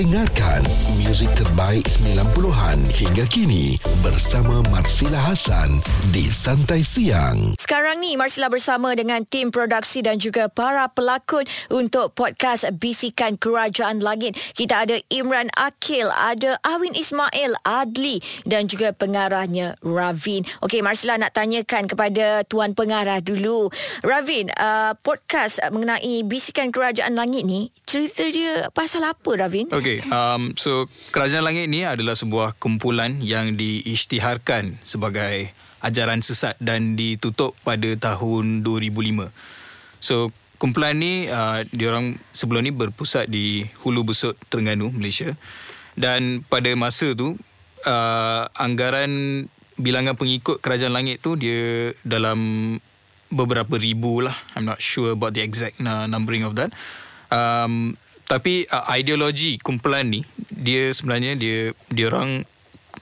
Dengarkan muzik terbaik 90-an hingga kini bersama Marsila Hasan di Santai Siang. Sekarang ni Marsila bersama dengan tim produksi dan juga para pelakon untuk podcast Bisikan Kerajaan Langit. Kita ada Imran Akil, ada Awin Ismail Adli dan juga pengarahnya Ravin. Okey Marsila nak tanyakan kepada tuan pengarah dulu. Ravin, uh, podcast mengenai Bisikan Kerajaan Langit ni cerita dia pasal apa Ravin? Okay, um, so Kerajaan Langit ni adalah sebuah kumpulan yang diisytiharkan sebagai ajaran sesat dan ditutup pada tahun 2005. So kumpulan ni uh, diorang sebelum ni berpusat di Hulu Besut Terengganu Malaysia dan pada masa tu uh, anggaran bilangan pengikut Kerajaan Langit tu dia dalam beberapa ribu lah. I'm not sure about the exact uh, numbering of that. Um, tapi uh, ideologi kumpulan ni dia sebenarnya dia dia orang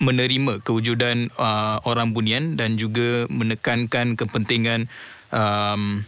menerima kewujudan uh, orang bunian dan juga menekankan kepentingan um,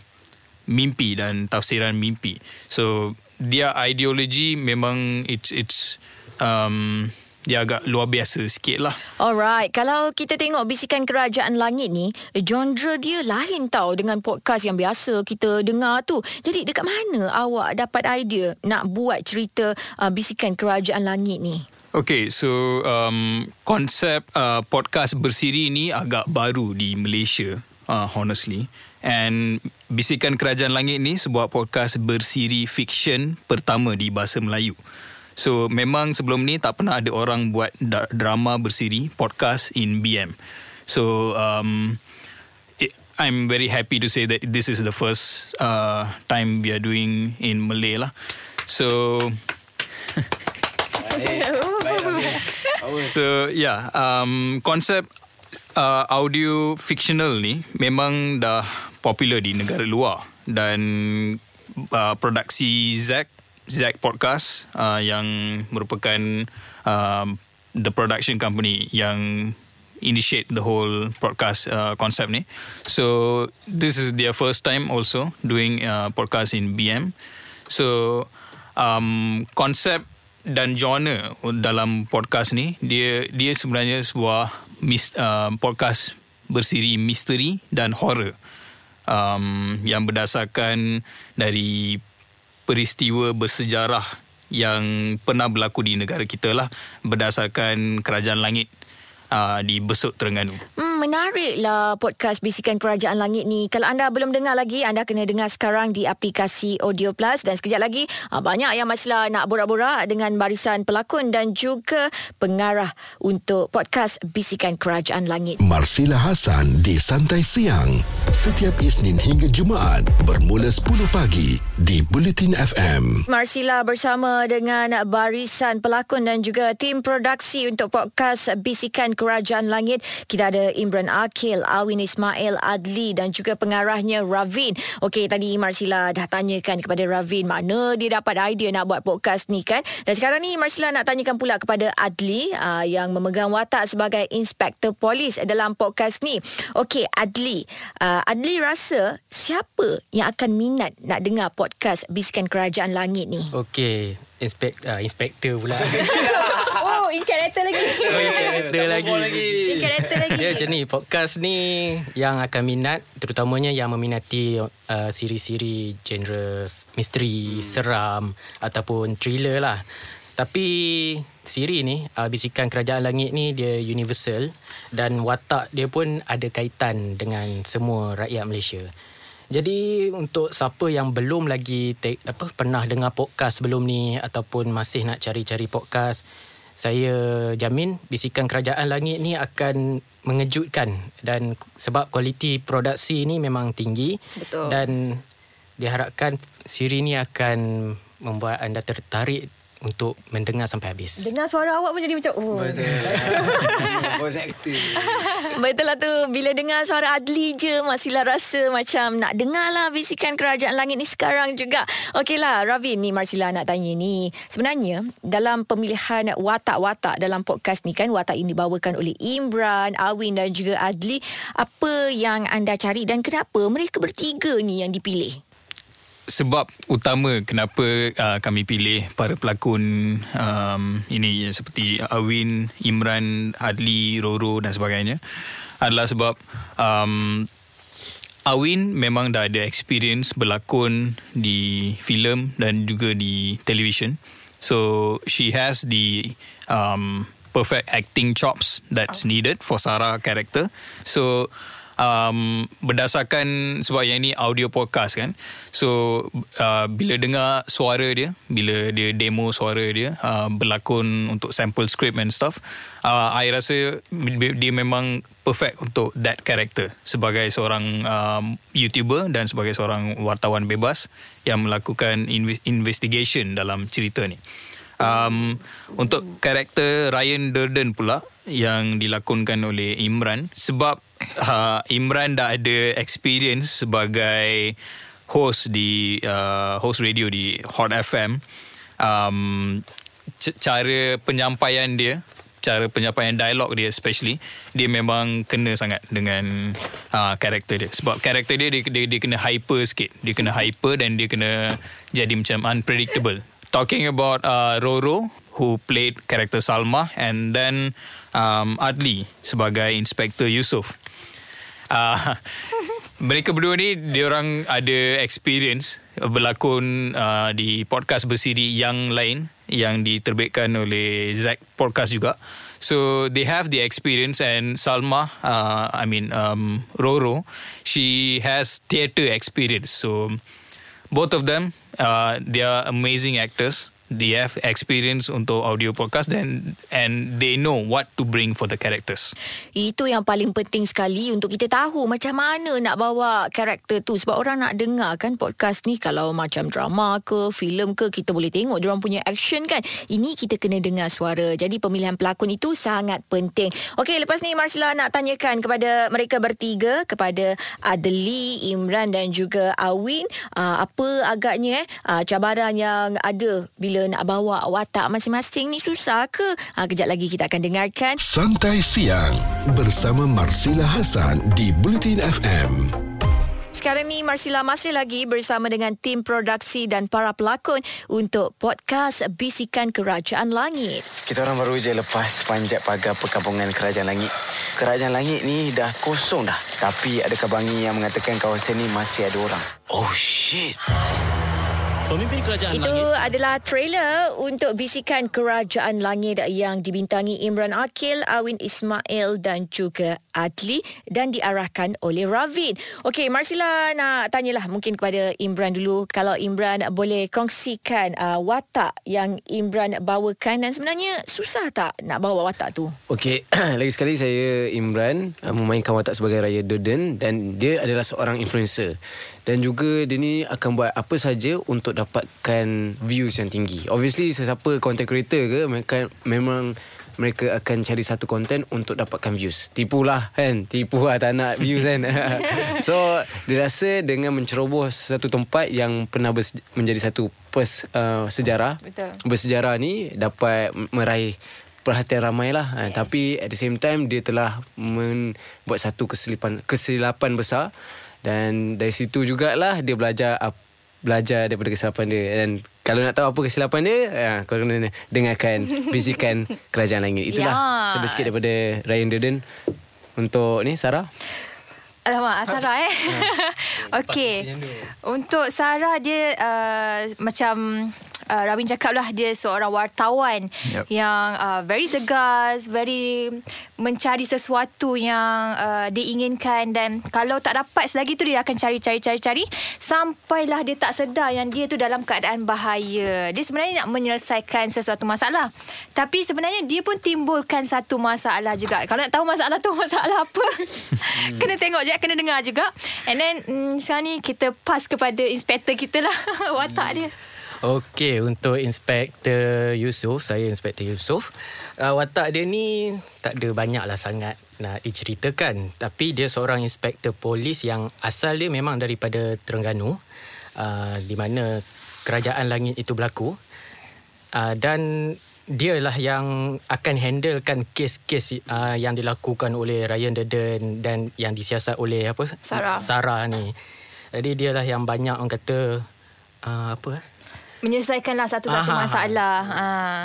mimpi dan tafsiran mimpi. So dia ideologi memang it's it's um, dia agak luar biasa sikit lah. Alright, kalau kita tengok Bisikan Kerajaan Langit ni, genre dia lain tau dengan podcast yang biasa kita dengar tu. Jadi dekat mana awak dapat idea nak buat cerita uh, Bisikan Kerajaan Langit ni? Okay, so um, konsep uh, podcast bersiri ni agak baru di Malaysia, uh, honestly. And Bisikan Kerajaan Langit ni sebuah podcast bersiri fiction pertama di bahasa Melayu. So memang sebelum ni tak pernah ada orang buat drama bersiri podcast in BM. So um, it, I'm very happy to say that this is the first uh, time we are doing in Malay lah. So So yeah, um, konsep uh, audio fictional ni memang dah popular di negara luar dan uh, produksi Zack Zack Podcast uh, yang merupakan uh, the production company yang initiate the whole podcast uh, concept ni. So this is their first time also doing uh, podcast in BM. So um, konsep dan genre dalam podcast ni dia dia sebenarnya sebuah mis, uh, podcast bersiri misteri dan horror um, yang berdasarkan dari peristiwa bersejarah yang pernah berlaku di negara kita lah berdasarkan kerajaan langit uh, di Besut Terengganu. Hmm, menariklah podcast Bisikan Kerajaan Langit ni. Kalau anda belum dengar lagi, anda kena dengar sekarang di aplikasi Audio Plus dan sekejap lagi uh, banyak yang masih nak borak-borak dengan barisan pelakon dan juga pengarah untuk podcast Bisikan Kerajaan Langit. Marsila Hasan di Santai Siang setiap Isnin hingga Jumaat bermula 10 pagi di Bulletin FM. Marsila bersama dengan barisan pelakon dan juga tim produksi untuk podcast Bisikan Kerajaan Langit. Kita ada Imran Akil, Awin Ismail Adli dan juga pengarahnya Ravin. Okey, tadi Marsila dah tanyakan kepada Ravin mana dia dapat idea nak buat podcast ni kan. Dan sekarang ni Marsila nak tanyakan pula kepada Adli uh, yang memegang watak sebagai inspektor polis dalam podcast ni. Okey, Adli. Uh, Adli rasa siapa yang akan minat nak dengar podcast Bisikan Kerajaan Langit ni? Okey, inspek uh, inspektor pula. oh, in character lagi. Oh, in character lagi. In character lagi. Ya, macam ni. Podcast ni yang akan minat, terutamanya yang meminati uh, siri-siri genre misteri, hmm. seram ataupun thriller lah. Tapi siri ni, uh, Bisikan Kerajaan Langit ni dia universal dan watak dia pun ada kaitan dengan semua rakyat Malaysia. Jadi untuk siapa yang belum lagi take, apa pernah dengar podcast sebelum ni ataupun masih nak cari-cari podcast, saya jamin bisikan kerajaan langit ni akan mengejutkan dan sebab kualiti produksi ni memang tinggi Betul. dan diharapkan siri ni akan membuat anda tertarik untuk mendengar sampai habis. Dengar suara awak pun jadi macam oh. Betul. Voice actor. Betul lah tu. Bila dengar suara Adli je masihlah rasa macam nak dengar lah bisikan kerajaan langit ni sekarang juga. Okeylah Ravin ni Marsila nak tanya ni. Sebenarnya dalam pemilihan watak-watak dalam podcast ni kan watak ini dibawakan oleh Imran, Awin dan juga Adli. Apa yang anda cari dan kenapa mereka bertiga ni yang dipilih? Sebab utama kenapa uh, kami pilih para pelakon um, ini seperti Awin, Imran, Adli, Roro dan sebagainya adalah sebab um, Awin memang dah ada experience berlakon di filem dan juga di television. So she has the um, perfect acting chops that's needed for Sarah character. So um, berdasarkan sebab yang ini audio podcast kan. So uh, bila dengar suara dia, bila dia demo suara dia uh, berlakon untuk sample script and stuff, uh, I rasa dia memang perfect untuk that character sebagai seorang um, YouTuber dan sebagai seorang wartawan bebas yang melakukan investigation dalam cerita ni. Um, untuk karakter Ryan Durden pula yang dilakonkan oleh Imran sebab uh, Imran dah ada experience sebagai host di uh, host radio di Hot FM um, c- cara penyampaian dia cara penyampaian dialog dia especially dia memang kena sangat dengan uh, karakter dia. Sebab karakter dia dia, dia dia kena hyper sikit. Dia kena hyper dan dia kena jadi macam unpredictable. Talking about uh, Roro who played karakter Salma and then um, Adli sebagai Inspector Yusof uh, mereka berdua ni dia orang ada experience berlakon uh, di podcast bersiri yang lain yang diterbitkan oleh Zack Podcast juga. So they have the experience and Salma, uh, I mean um, Roro, she has theatre experience. So both of them, uh, they are amazing actors they have experience untuk audio podcast dan and they know what to bring for the characters. Itu yang paling penting sekali untuk kita tahu macam mana nak bawa karakter tu sebab orang nak dengar kan podcast ni kalau macam drama ke filem ke kita boleh tengok dia punya action kan. Ini kita kena dengar suara. Jadi pemilihan pelakon itu sangat penting. Okey lepas ni Marsila nak tanyakan kepada mereka bertiga kepada Adli, Imran dan juga Awin uh, apa agaknya eh uh, cabaran yang ada bila bila nak bawa watak masing-masing ni susah ke? Ha, kejap lagi kita akan dengarkan. Santai Siang bersama Marsila Hasan di Bulletin FM. Sekarang ni Marsila masih lagi bersama dengan tim produksi dan para pelakon untuk podcast Bisikan Kerajaan Langit. Kita orang baru je lepas panjat pagar perkampungan Kerajaan Langit. Kerajaan Langit ni dah kosong dah. Tapi ada kabangi yang mengatakan kawasan ni masih ada orang. Oh shit. Pemimpin Kerajaan Itu Langit. adalah trailer untuk bisikan Kerajaan Langit yang dibintangi Imran Akil, Awin Ismail dan juga Adli dan diarahkan oleh Ravin. Okey, Marsila nak tanyalah mungkin kepada Imran dulu. Kalau Imran boleh kongsikan uh, watak yang Imran bawakan dan sebenarnya susah tak nak bawa watak tu? Okey, lagi sekali saya Imran uh, memainkan watak sebagai Raya Durden dan dia adalah seorang influencer dan juga dia ni akan buat apa saja untuk dapatkan views yang tinggi. Obviously sesiapa content creator ke mereka memang mereka akan cari satu konten untuk dapatkan views. Tipulah kan. Tipu lah tak nak views kan. so, dia rasa dengan menceroboh satu tempat yang pernah menjadi satu pers, uh, sejarah. Betul. Bersejarah ni dapat meraih perhatian ramai lah. Yes. Tapi at the same time, dia telah membuat satu kesilapan, kesilapan besar dan dari situ jugalah dia belajar belajar daripada kesilapan dia dan kalau nak tahu apa kesilapan dia ya, kau kena dengarkan bisikan kerajaan langit itulah yes. sebesar sikit daripada Ryan Durden untuk ni Sarah Alamak, Sarah eh. Okey. Untuk Sarah dia uh, macam uh, Rawin cakap lah dia seorang wartawan yep. yang uh, very tegas, very mencari sesuatu yang uh, diinginkan dan kalau tak dapat selagi tu dia akan cari-cari-cari-cari sampailah dia tak sedar yang dia tu dalam keadaan bahaya. Dia sebenarnya nak menyelesaikan sesuatu masalah. Tapi sebenarnya dia pun timbulkan satu masalah juga. Kalau nak tahu masalah tu masalah apa, kena tengok je, kena dengar juga. And then mm, sekarang ni kita pass kepada inspektor kita lah watak dia. Okey, untuk Inspektor Yusof, saya Inspektor Yusof. Uh, watak dia ni tak ada banyak lah sangat nak diceritakan. Tapi dia seorang inspektor polis yang asal dia memang daripada Terengganu. Uh, di mana kerajaan langit itu berlaku. Uh, dan dialah yang akan handlekan kes-kes uh, yang dilakukan oleh Ryan Deden dan yang disiasat oleh apa Sarah. Sarah ni. Jadi dialah yang banyak orang kata uh, apa eh? Menyelesaikanlah satu-satu Aha. masalah. Ah.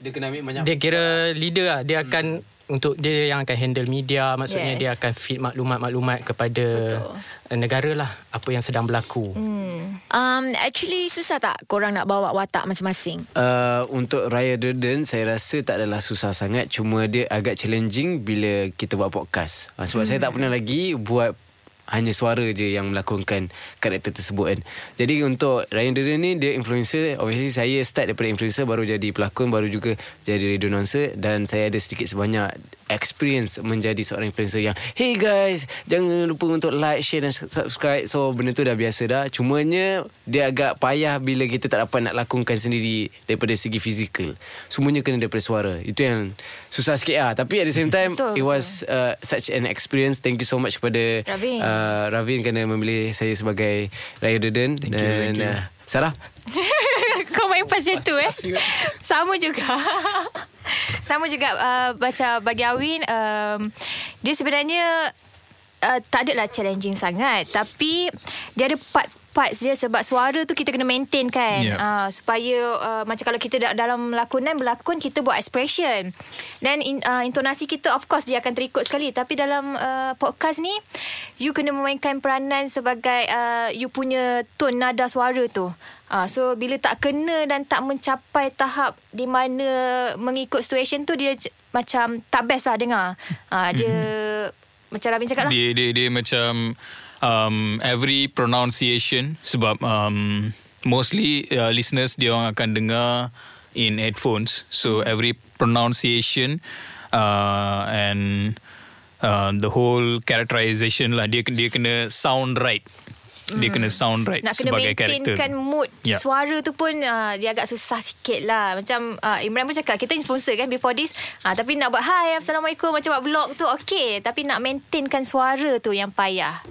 Dia kena ambil banyak Dia kira leader lah. Dia akan untuk dia yang akan handle media maksudnya Yes. dia akan feed maklumat-maklumat kepada Betul. negara lah apa yang sedang berlaku. Hmm. Um, actually susah tak korang nak bawa watak masing-masing? Uh, untuk Raya Durden saya rasa tak adalah susah sangat cuma dia agak challenging bila kita buat podcast. Uh, sebab hmm. saya tak pernah lagi buat hanya suara je yang melakonkan karakter tersebut kan. Jadi untuk Ryan Durden ni dia influencer. Obviously saya start daripada influencer baru jadi pelakon baru juga jadi radio announcer. Dan saya ada sedikit sebanyak experience menjadi seorang influencer yang hey guys jangan lupa untuk like share dan subscribe. So benda tu dah biasa dah. Cumanya dia agak payah bila kita tak dapat nak lakonkan sendiri daripada segi fizikal. Semuanya kena daripada suara. Itu yang susah sikit lah. Tapi at the same time Betul, it was uh, such an experience. Thank you so much kepada uh, Ravin kerana memilih saya sebagai Raya Deden Thank you, dan thank you. Uh, Sarah? Kau main pas macam tu eh? Sama juga. Sama juga uh, Baca bagi Awin um, Dia sebenarnya uh, Tak adalah challenging sangat. Tapi Dia ada part-parts dia Sebab suara tu kita kena maintain kan Yeah. uh, Supaya uh, Macam kalau kita da- dalam lakonan Berlakon kita buat expression Dan in, uh, intonasi kita Of course dia akan terikut sekali Tapi dalam uh, podcast ni You kena memainkan peranan Sebagai uh, You punya tone nada suara tu Ah, so bila tak kena dan tak mencapai tahap di mana mengikut situation tu dia j- macam tak best lah dengar. Ah, dia macam Ravin cakap lah. Dia dia dia macam um, every pronunciation sebab um, mostly uh, listeners dia orang akan dengar in headphones. So every pronunciation uh, and uh, the whole characterization lah dia dia kena sound right. Dia kena sound right Nak kena sebagai karakter. maintainkan mood Ya. suara tu pun uh, dia agak susah sikit lah. Macam uh, Imran pun cakap kita influencer kan before this. Uh, tapi nak buat hi Assalamualaikum macam buat vlog tu okay. Tapi nak maintainkan suara tu yang payah.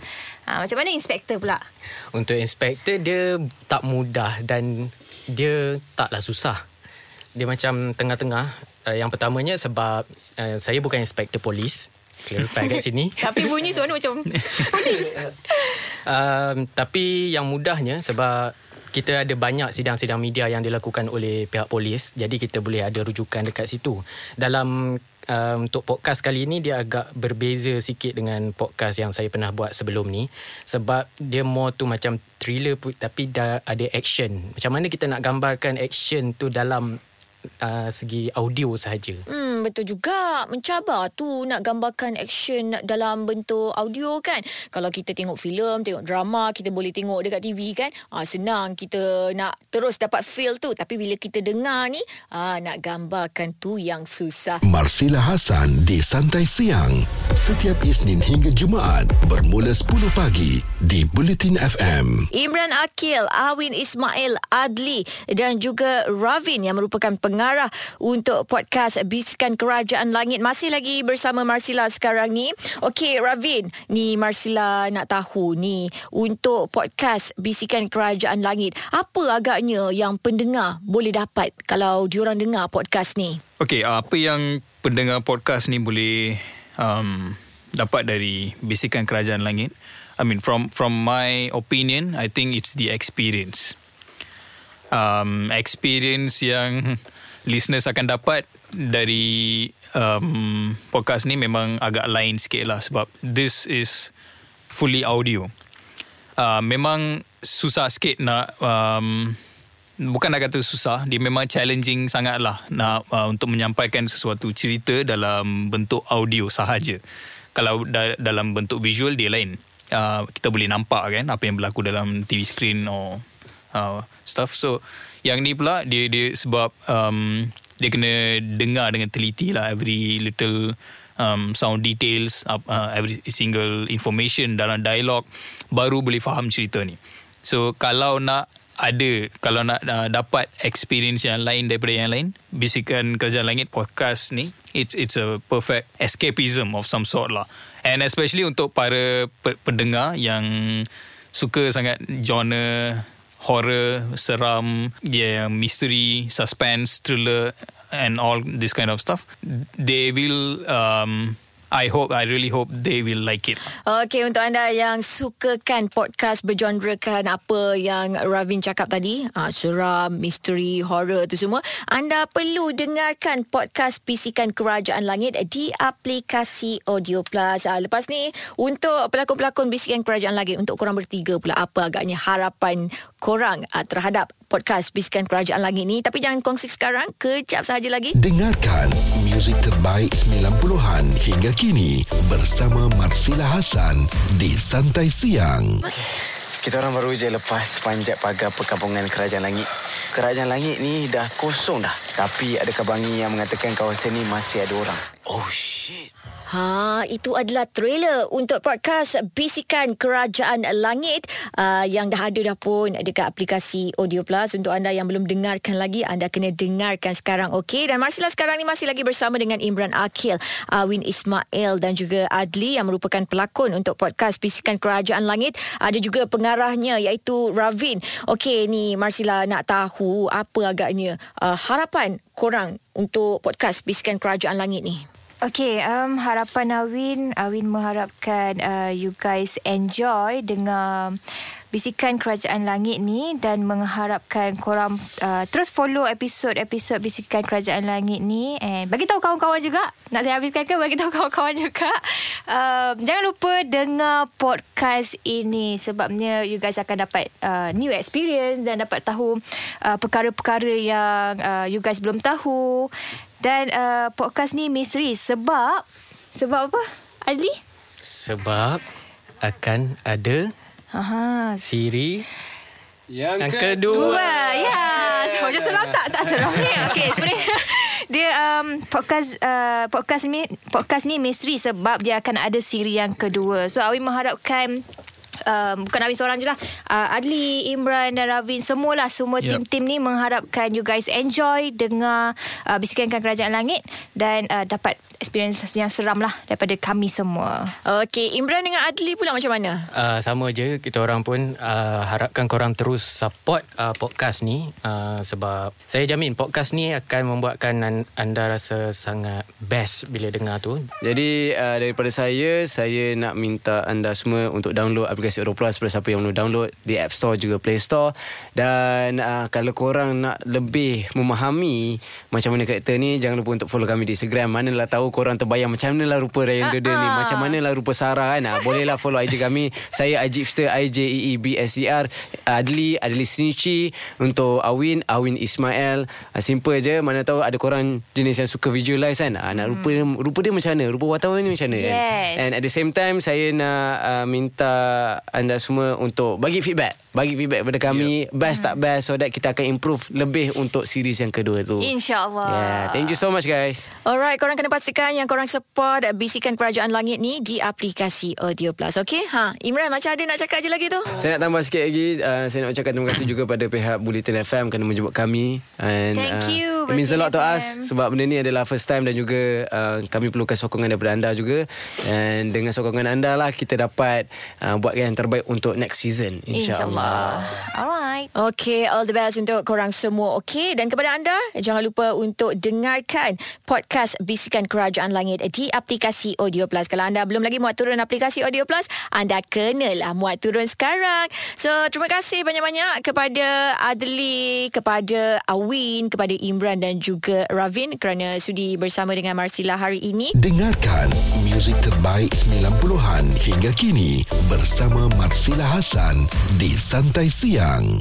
Uh, macam mana inspektor pula? Untuk inspektor dia tak mudah dan dia taklah susah. Dia macam tengah-tengah. Uh, yang pertamanya sebab uh, saya bukan inspektor polis. Clarify kat sini. tapi bunyi suara macam polis. Um, tapi yang mudahnya sebab kita ada banyak sidang-sidang media yang dilakukan oleh pihak polis. Jadi kita boleh ada rujukan dekat situ. Dalam um, untuk podcast kali ini dia agak berbeza sikit dengan podcast yang saya pernah buat sebelum ni. Sebab dia more tu macam thriller tapi dah ada action. Macam mana kita nak gambarkan action tu dalam uh, segi audio sahaja. Hmm, betul juga. Mencabar tu nak gambarkan action dalam bentuk audio kan. Kalau kita tengok filem, tengok drama, kita boleh tengok dekat TV kan. Ah, senang kita nak terus dapat feel tu. Tapi bila kita dengar ni, ah, nak gambarkan tu yang susah. Marsila Hasan di Santai Siang. Setiap Isnin hingga Jumaat bermula 10 pagi di Bulletin FM. Imran Akil, Awin Ismail Adli dan juga Ravin yang merupakan pengarah untuk podcast Bisikan Kerajaan Langit. Masih lagi bersama Marsila sekarang ni. Okey Ravin, ni Marsila nak tahu ni untuk podcast Bisikan Kerajaan Langit. Apa agaknya yang pendengar boleh dapat kalau diorang dengar podcast ni? Okay, uh, apa yang pendengar podcast ni boleh um, dapat dari bisikan kerajaan langit? I mean, from from my opinion, I think it's the experience. Um, experience yang listeners akan dapat dari um, podcast ni memang agak lain sikit lah sebab this is fully audio. Uh, memang susah sikit nak um, bukan nak kata susah dia memang challenging sangat lah nak uh, untuk menyampaikan sesuatu cerita dalam bentuk audio sahaja. Kalau da- dalam bentuk visual dia lain uh, kita boleh nampak kan apa yang berlaku dalam TV screen or uh, stuff. So yang ni pula dia dia sebab um, dia kena dengar dengan teliti lah every little um, sound details uh, every single information dalam dialog baru boleh faham cerita ni. So kalau nak ada kalau nak uh, dapat experience yang lain daripada yang lain bisikan kerajaan langit podcast ni it's it's a perfect escapism of some sort lah. And especially untuk para pe- pendengar yang suka sangat genre horror seram yeah mystery suspense thriller and all this kind of stuff they will um, I hope, I really hope they will like it. Okey, untuk anda yang sukakan podcast bergenrekan apa yang Ravin cakap tadi, uh, seram, misteri, horror tu semua, anda perlu dengarkan podcast Bisikan Kerajaan Langit di aplikasi Audio Plus. Uh, lepas ni, untuk pelakon-pelakon Bisikan Kerajaan Langit, untuk korang bertiga pula, apa agaknya harapan korang uh, terhadap podcast Bisikan Kerajaan Langit ni. Tapi jangan kongsi sekarang, kejap sahaja lagi. Dengarkan muzik terbaik 90-an hingga kini bersama Marsila Hasan di Santai Siang. Kita orang baru je lepas panjat pagar perkampungan Kerajaan Langit. Kerajaan Langit ni dah kosong dah. Tapi ada kabangi yang mengatakan kawasan ni masih ada orang. Oh shit. Ha, itu adalah trailer untuk podcast Bisikan Kerajaan Langit uh, yang dah ada dah pun dekat aplikasi Audio Plus. Untuk anda yang belum dengarkan lagi, anda kena dengarkan sekarang, okey? Dan Marsila sekarang ni masih lagi bersama dengan Imran Akil, Awin Ismail dan juga Adli yang merupakan pelakon untuk podcast Bisikan Kerajaan Langit. Ada juga pengarahnya iaitu Ravin. Okey, ni Marsila nak tahu apa agaknya uh, harapan korang untuk podcast Bisikan Kerajaan Langit ni. Okay, um, harapan Awin, Awin mengharapkan uh, you guys enjoy dengan bisikan kerajaan langit ni dan mengharapkan korang uh, terus follow episod-episod bisikan kerajaan langit ni. And bagi tahu kawan-kawan juga nak saya habiskan ke? Bagi tahu kawan-kawan juga. Uh, jangan lupa dengar podcast ini sebabnya you guys akan dapat uh, new experience dan dapat tahu uh, perkara-perkara yang uh, you guys belum tahu dan uh, podcast ni misteri sebab sebab apa? Adli? Sebab akan ada Aha. siri Yang, yang kedua. Dua. Ya. So, macam senang tak? Tak senang ni. Okey, sebenarnya dia um, podcast uh, podcast ni podcast ni misteri sebab dia akan ada siri yang kedua. So Awi mengharapkan Um, bukan Ravin seorang je lah uh, Adli, Imran dan Ravin Semualah Semua Yep. tim-tim ni Mengharapkan you guys enjoy Dengar uh, Bisikan Kerajaan Langit Dan uh, dapat experience yang seram lah Daripada kami semua Okey, Imran dengan Adli pula macam mana? Uh, sama je kita orang pun uh, harapkan korang terus support uh, podcast ni uh, sebab saya jamin podcast ni akan membuatkan an- anda rasa sangat best bila dengar tu. Jadi uh, daripada saya Saya nak minta anda semua Untuk download aplikasi Audio Plus Pada siapa yang belum download Di App Store juga Play Store. Dan uh, Kalau korang nak lebih Memahami Macam mana karakter ni Jangan lupa untuk follow kami di Instagram. Manalah tahu korang terbayang Macam mana lah rupa Ryan Durden ni Macam mana lah rupa Sarah kan. Uh, Bolehlah follow IG kami. Saya Ajibster I-J-E-E-B-S-E-R Adli Adli Sinichi Untuk Awin Awin Ismail. Uh, Simple je. Mana tahu ada korang Jenis yang suka visualize kan. Uh, Nak rupa dia, rupa dia macam mana? Rupa wartawan ni macam mana kan? Yes. And at the same time Saya nak uh, minta anda semua Untuk bagi feedback Bagi feedback kepada kami Best tak best So that kita akan improve Lebih untuk series yang kedua tu InsyaAllah Yeah, thank you so much guys. Alright, korang kena pastikan yang korang support Bisikan Kerajaan Langit ni di aplikasi Audio Plus. Okey? Ha, Imran macam ada nak cakap je lagi tu? Saya nak tambah sikit lagi uh, Saya nak ucapkan terima kasih juga pada pihak Bulletin FM Kerana menjemput kami And, Thank uh, you, It means a lot to us. Sebab benda ni adalah first time Dan juga uh, Kami perlukan sokongan daripada anda juga And dengan sokongan anda lah Kita dapat uh, Buat yang terbaik untuk next season InsyaAllah Alright Okey, all the best untuk korang semua. Okey, dan kepada anda, jangan lupa untuk dengarkan podcast Bisikan Kerajaan Langit di aplikasi Audio Plus. Kalau anda belum lagi muat turun aplikasi Audio Plus, anda kenalah muat turun sekarang. So, terima kasih banyak-banyak kepada Adli, kepada Awin, kepada Imran dan juga Ravin kerana sudi bersama dengan Marsila hari ini. Dengarkan muzik terbaik 90-an hingga kini bersama Marsila Hasan di Santai Siang.